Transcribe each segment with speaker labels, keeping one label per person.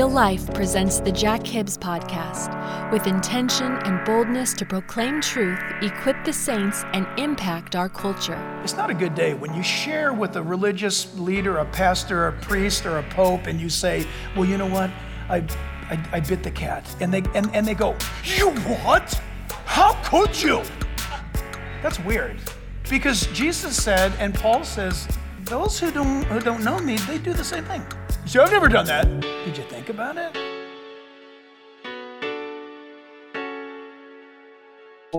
Speaker 1: Real Life presents the Jack Hibbs Podcast with intention and boldness to proclaim truth, equip the saints, and impact our culture.
Speaker 2: It's not a good day when you share with a religious leader, a pastor, a priest, or a pope, and you say, Well, you know what? I, I, I bit the cat. And they, and, and they go, You what? How could you? That's weird. Because Jesus said, and Paul says, those who don't, who don't know me, they do the same thing. So I've never done that. Did you think about it?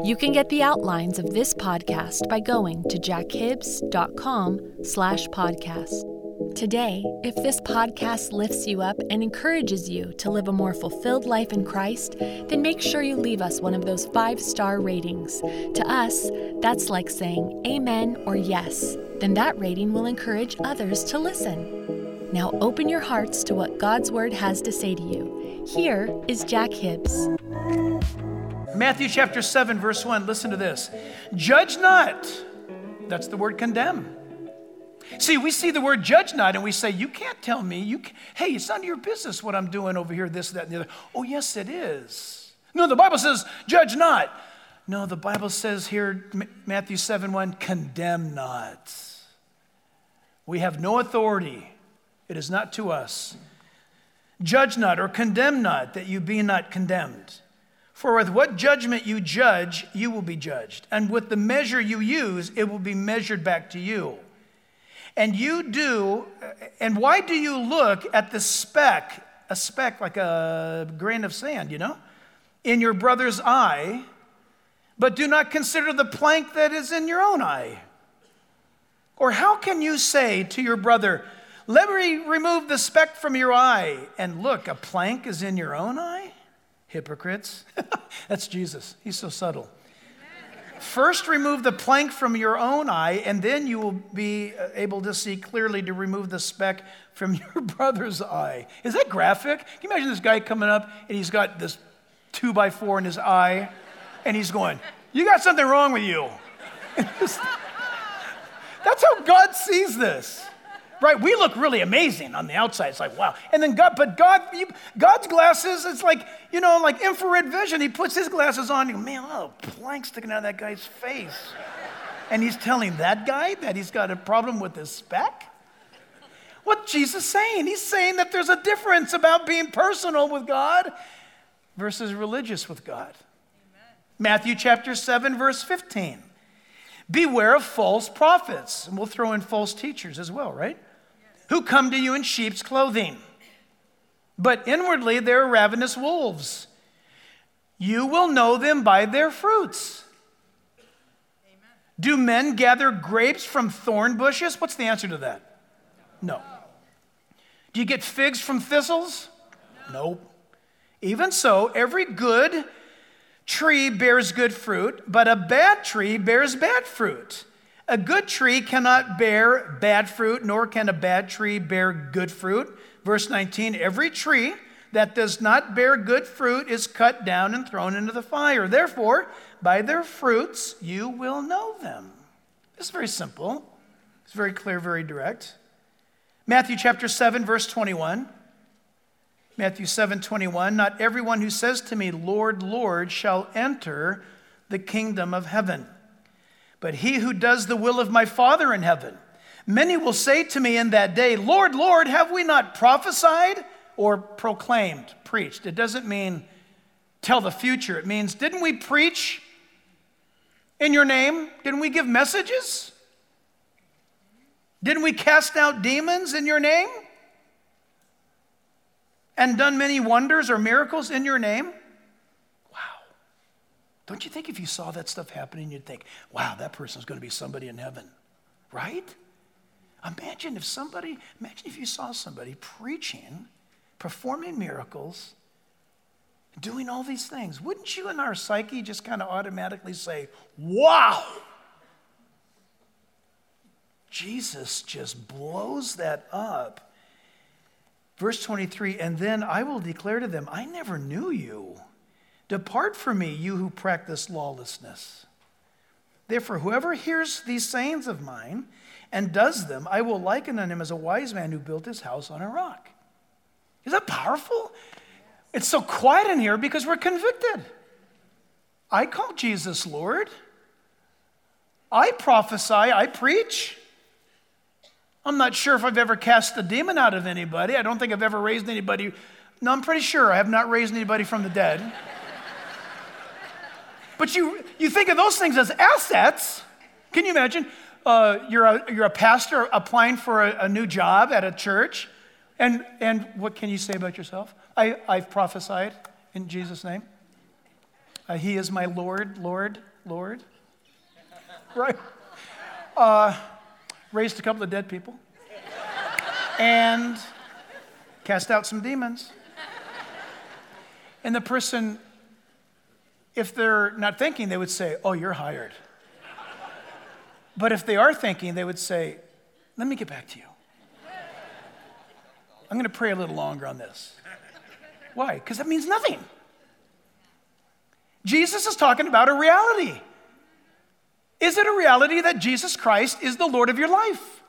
Speaker 1: You can get the outlines of this podcast by going to jackhibbs.com slash podcast. Today, if this podcast lifts you up and encourages you to live a more fulfilled life in Christ, then make sure you leave us one of those five-star ratings. To us, that's like saying amen or yes. Then that rating will encourage others to listen. Now open your hearts to what God's Word has to say to you. Here is Jack Hibbs.
Speaker 2: Matthew chapter 7, verse 1, listen to this. Judge not. That's the word condemn. See, we see the word judge not and we say, You can't tell me. You hey, it's none of your business what I'm doing over here, this, that, and the other. Oh, yes, it is. No, the Bible says, Judge not. No, the Bible says here, Matthew 7 1, condemn not. We have no authority it is not to us. Judge not or condemn not, that you be not condemned. For with what judgment you judge, you will be judged. And with the measure you use, it will be measured back to you. And you do, uh, and why do you look at the speck, a speck like a grain of sand, you know, in your brother's eye, but do not consider the plank that is in your own eye? Or how can you say to your brother, let me remove the speck from your eye. And look, a plank is in your own eye? Hypocrites. That's Jesus. He's so subtle. First, remove the plank from your own eye, and then you will be uh, able to see clearly to remove the speck from your brother's eye. Is that graphic? Can you imagine this guy coming up and he's got this two by four in his eye, and he's going, You got something wrong with you. That's how God sees this right? We look really amazing on the outside. It's like, wow. And then God, but God, God's glasses, it's like, you know, like infrared vision. He puts his glasses on, and man, oh, plank sticking out of that guy's face. And he's telling that guy that he's got a problem with his speck? What Jesus saying? He's saying that there's a difference about being personal with God versus religious with God. Amen. Matthew chapter 7, verse 15. Beware of false prophets. And we'll throw in false teachers as well, right? Who come to you in sheep's clothing, but inwardly they're ravenous wolves. You will know them by their fruits. Amen. Do men gather grapes from thorn bushes? What's the answer to that? No. no. Do you get figs from thistles? No. Nope. Even so, every good tree bears good fruit, but a bad tree bears bad fruit. A good tree cannot bear bad fruit, nor can a bad tree bear good fruit. Verse 19 Every tree that does not bear good fruit is cut down and thrown into the fire. Therefore, by their fruits you will know them. It's very simple, it's very clear, very direct. Matthew chapter 7, verse 21. Matthew 7 21, not everyone who says to me, Lord, Lord, shall enter the kingdom of heaven but he who does the will of my Father in heaven. Many will say to me in that day, Lord, Lord, have we not prophesied or proclaimed, preached? It doesn't mean tell the future. It means, didn't we preach in your name? Didn't we give messages? Didn't we cast out demons in your name? And done many wonders or miracles in your name? Don't you think if you saw that stuff happening, you'd think, wow, that person's going to be somebody in heaven, right? Imagine if somebody, imagine if you saw somebody preaching, performing miracles, doing all these things. Wouldn't you in our psyche just kind of automatically say, wow? Jesus just blows that up. Verse 23, and then I will declare to them, I never knew you. Depart from me, you who practice lawlessness. Therefore, whoever hears these sayings of mine and does them, I will liken on him as a wise man who built his house on a rock. Is that powerful? It's so quiet in here because we're convicted. I call Jesus Lord. I prophesy, I preach. I'm not sure if I've ever cast a demon out of anybody. I don't think I've ever raised anybody. No, I'm pretty sure I have not raised anybody from the dead. But you, you think of those things as assets. Can you imagine? Uh, you're, a, you're a pastor applying for a, a, new job at a church, and, and what can you say about yourself? I, I've prophesied in Jesus' name. Uh, he is my Lord, Lord, Lord. Right? Uh, raised a couple of dead people and cast out some demons. And the person, if they're not thinking, they would say, Oh, you're hired. But if they are thinking, they would say, Let me get back to you. I'm going to pray a little longer on this. Why? Because that means nothing. Jesus is talking about a reality. Is it a reality that Jesus Christ is the Lord of your life?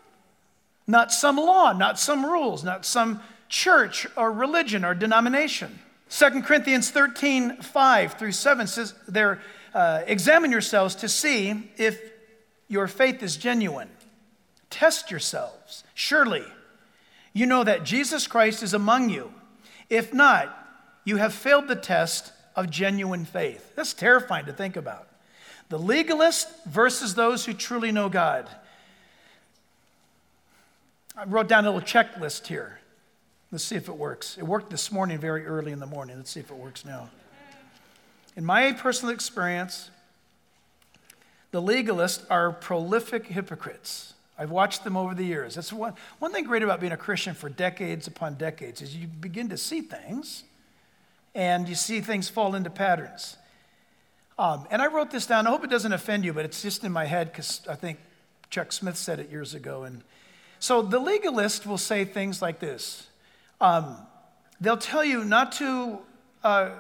Speaker 2: Not some law, not some rules, not some church or religion or denomination. 2 Corinthians 13, 5 through 7 says there, uh, examine yourselves to see if your faith is genuine. Test yourselves. Surely you know that Jesus Christ is among you. If not, you have failed the test of genuine faith. That's terrifying to think about. The legalist versus those who truly know God. I wrote down a little checklist here. Let's see if it works. It worked this morning, very early in the morning. Let's see if it works now. In my personal experience, the legalists are prolific hypocrites. I've watched them over the years. That's one, one thing great about being a Christian for decades upon decades is you begin to see things and you see things fall into patterns. Um, and I wrote this down. I hope it doesn't offend you, but it's just in my head because I think Chuck Smith said it years ago. And so the legalist will say things like this um, they'll tell you not to uh,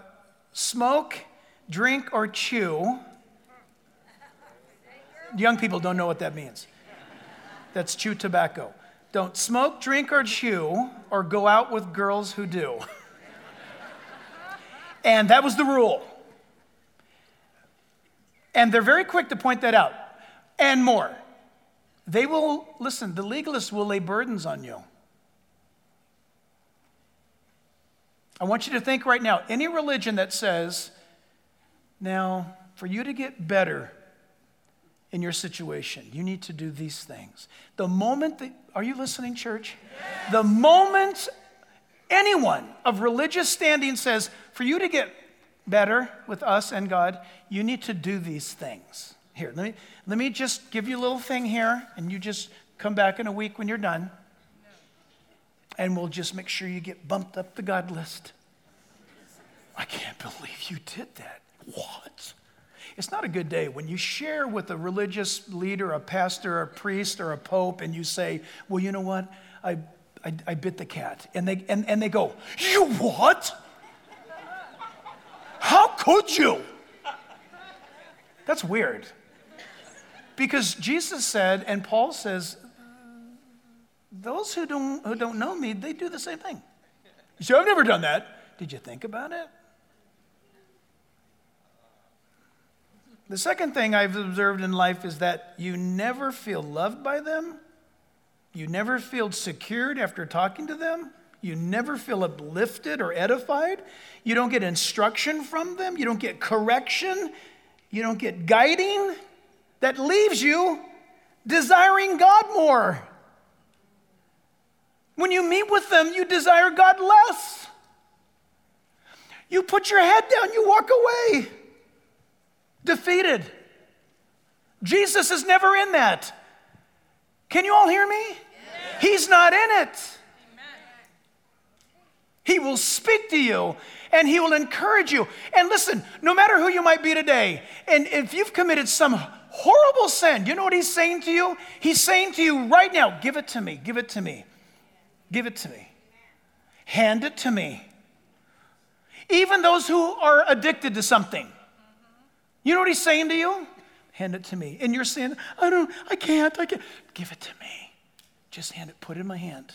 Speaker 2: smoke, drink, or chew. Young people don't know what that means. That's chew tobacco. Don't smoke, drink, or chew, or go out with girls who do. And that was the rule. And they're very quick to point that out and more. They will, listen, the legalists will lay burdens on you. I want you to think right now any religion that says, now, for you to get better in your situation, you need to do these things. The moment that, are you listening, church? Yes. The moment anyone of religious standing says, for you to get better with us and God, you need to do these things. Here, let me, let me just give you a little thing here, and you just come back in a week when you're done, and we'll just make sure you get bumped up the God list. I can't believe you did that. What? It's not a good day when you share with a religious leader, a pastor, a priest, or a pope, and you say, Well, you know what? I, I, I bit the cat. And they, and, and they go, You what? How could you? That's weird. Because Jesus said, and Paul says, those who don't, who don't know me, they do the same thing. You say, I've never done that. Did you think about it? The second thing I've observed in life is that you never feel loved by them. You never feel secured after talking to them. You never feel uplifted or edified. You don't get instruction from them. You don't get correction. You don't get guiding. That leaves you desiring God more. When you meet with them, you desire God less. You put your head down, you walk away defeated. Jesus is never in that. Can you all hear me? He's not in it. He will speak to you and he will encourage you. And listen, no matter who you might be today, and if you've committed some horrible sin, you know what he's saying to you? He's saying to you right now, give it to me, give it to me, give it to me, hand it to me. Even those who are addicted to something, you know what he's saying to you? Hand it to me. And you're saying, I don't, I can't, I can't. Give it to me. Just hand it, put it in my hand.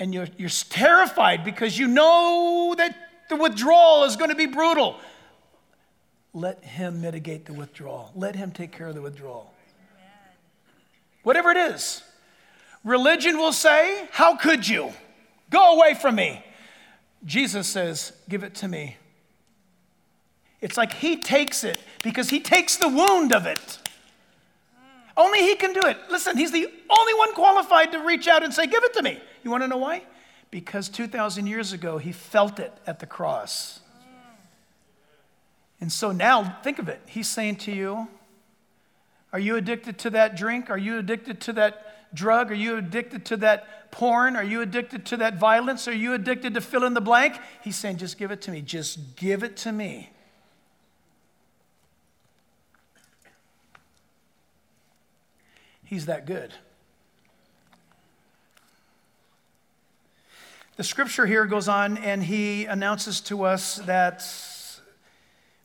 Speaker 2: and you're, you're terrified because you know that the withdrawal is going to be brutal. Let Him mitigate the withdrawal, let Him take care of the withdrawal. Whatever it is. Religion will say, How could you? Go away from me. Jesus says, Give it to me. It's like He takes it because He takes the wound of it. Only He can do it. Listen, He's the only one qualified to reach out and say, Give it to me. You want to know why? Because 2,000 years ago, He felt it at the cross. And so now, think of it. He's saying to you, Are you addicted to that drink? Are you addicted to that drug? Are you addicted to that porn? Are you addicted to that violence? Are you addicted to fill in the blank? He's saying, Just give it to me. Just give it to me. He's that good. The scripture here goes on, and he announces to us that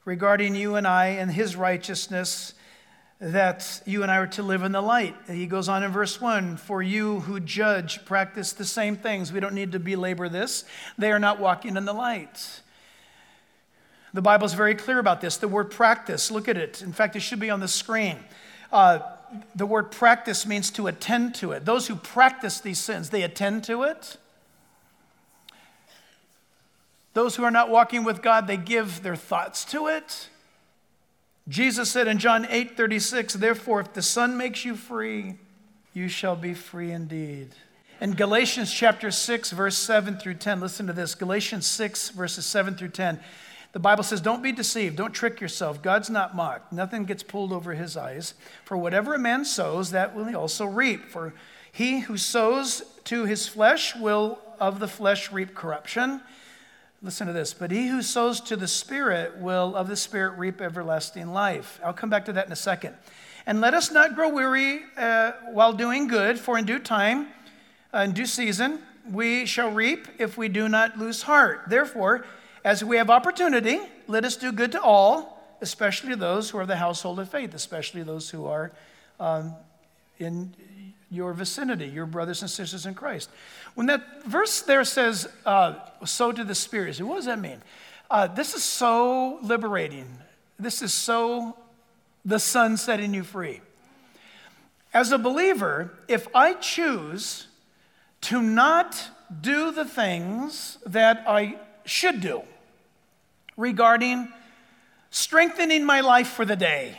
Speaker 2: regarding you and I and his righteousness, that you and I are to live in the light. He goes on in verse 1 For you who judge practice the same things. We don't need to belabor this. They are not walking in the light. The Bible is very clear about this. The word practice, look at it. In fact, it should be on the screen. Uh, the word practice means to attend to it. Those who practice these sins, they attend to it. Those who are not walking with God, they give their thoughts to it. Jesus said in John 8 36, Therefore, if the Son makes you free, you shall be free indeed. In Galatians chapter 6, verse 7 through 10, listen to this Galatians 6, verses 7 through 10. The Bible says, Don't be deceived. Don't trick yourself. God's not mocked. Nothing gets pulled over his eyes. For whatever a man sows, that will he also reap. For he who sows to his flesh will of the flesh reap corruption. Listen to this. But he who sows to the Spirit will of the Spirit reap everlasting life. I'll come back to that in a second. And let us not grow weary uh, while doing good, for in due time, uh, in due season, we shall reap if we do not lose heart. Therefore, as we have opportunity, let us do good to all, especially those who are the household of faith, especially those who are um, in your vicinity, your brothers and sisters in Christ. When that verse there says, uh, sow to the Spirit, what does that mean? Uh, this is so liberating. This is so the Son setting you free. As a believer, if I choose to not do the things that I should do, regarding strengthening my life for the day.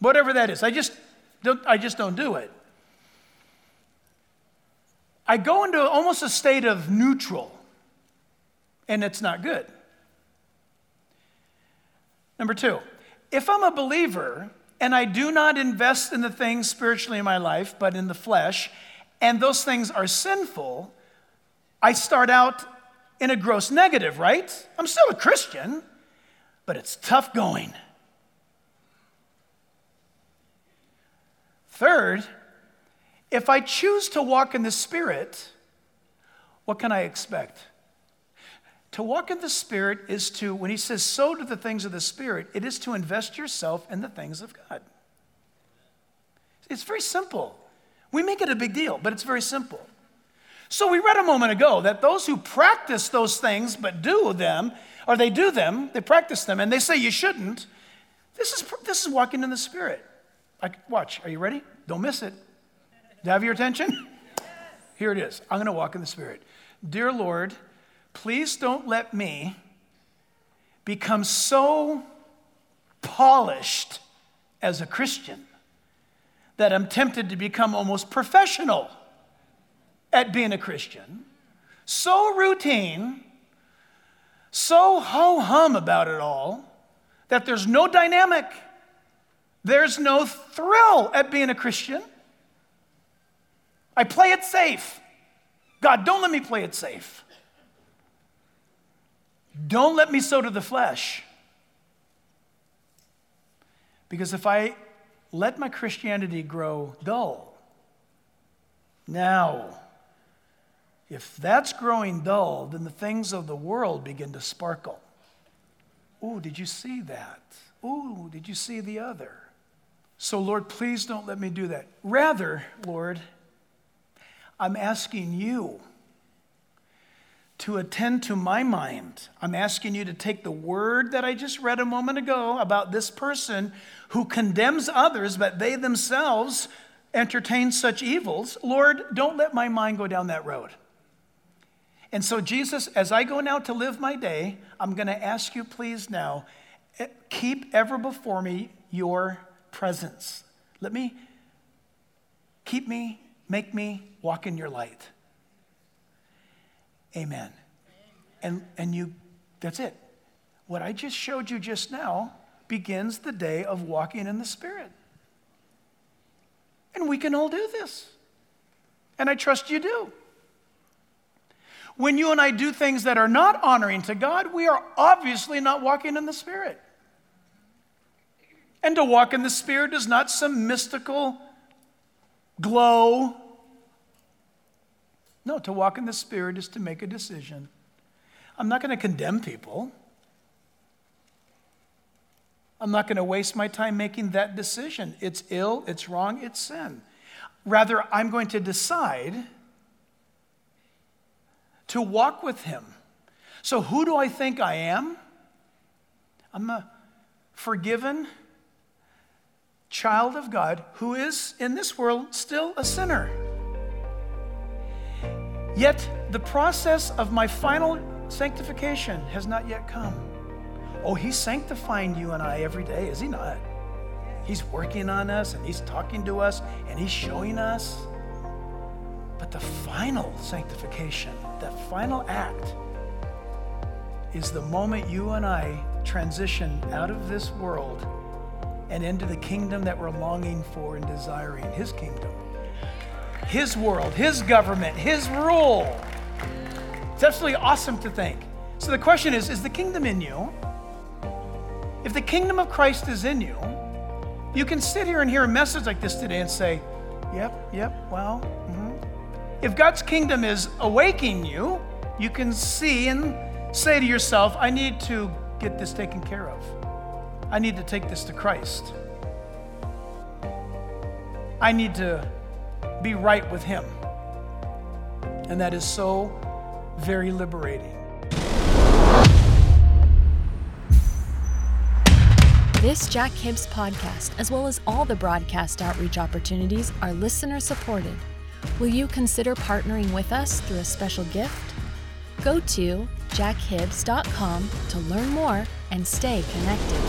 Speaker 2: Whatever that is. I just don't, I just don't do it. I go into almost a state of neutral, and it's not good. Number two, if I'm a believer and I do not invest in the things spiritually in my life, but in the flesh, and those things are sinful, I start out in a gross negative, right? I'm still a Christian, but it's tough going. Third, if I choose to walk in the Spirit, what can I expect? To walk in the Spirit is to, when he says sow to the things of the Spirit, it is to invest yourself in the things of God. It's very simple. We make it a big deal, but it's very simple. So we read a moment ago that those who practice those things but do them, or they do them, they practice them, and they say you shouldn't, this is, this is walking in the Spirit. Like, watch, are you ready? Don't miss it. Do I have your attention? Here it is. I'm going to walk in the Spirit. Dear Lord, please don't let me become so polished as a Christian that I'm tempted to become almost professional at being a Christian, so routine, so ho hum about it all, that there's no dynamic, there's no thrill at being a Christian. I play it safe. God, don't let me play it safe. Don't let me sow to the flesh. Because if I let my Christianity grow dull, now, if that's growing dull, then the things of the world begin to sparkle. Oh, did you see that? Oh, did you see the other? So, Lord, please don't let me do that. Rather, Lord, I'm asking you to attend to my mind. I'm asking you to take the word that I just read a moment ago about this person who condemns others, but they themselves entertain such evils. Lord, don't let my mind go down that road. And so, Jesus, as I go now to live my day, I'm going to ask you, please, now, eh, keep ever before me your presence. Let me keep me, make me walk in your light. Amen. And, and you, that's it. What I just showed you just now begins the day of walking in the Spirit. And we can all do this. And I trust you do. When you and I do things that are not honoring to God, we are obviously not walking in the Spirit. And to walk in the Spirit is not some mystical glow no, to walk in the Spirit is to make a decision. I'm not going to condemn people. I'm not going to waste my time making that decision. It's ill, it's wrong, it's sin. Rather, I'm going to decide to walk with Him. So, who do I think I am? I'm a forgiven child of God who is in this world still a sinner. Yet the process of my final sanctification has not yet come. Oh, He's sanctifying you and I every day, is He not? He's working on us and He's talking to us and He's showing us. But the final sanctification, that final act, is the moment you and I transition out of this world and into the kingdom that we're longing for and desiring, His kingdom. His world, His government, His rule. It's absolutely awesome to think. So the question is is the kingdom in you? If the kingdom of Christ is in you, you can sit here and hear a message like this today and say, Yep, yep, well, mm-hmm. if God's kingdom is awakening you, you can see and say to yourself, I need to get this taken care of. I need to take this to Christ. I need to be right with Him. And that is so very liberating.
Speaker 1: This Jack Hibbs podcast, as well as all the broadcast outreach opportunities, are listener supported. Will you consider partnering with us through a special gift? Go to jackhibbs.com to learn more and stay connected.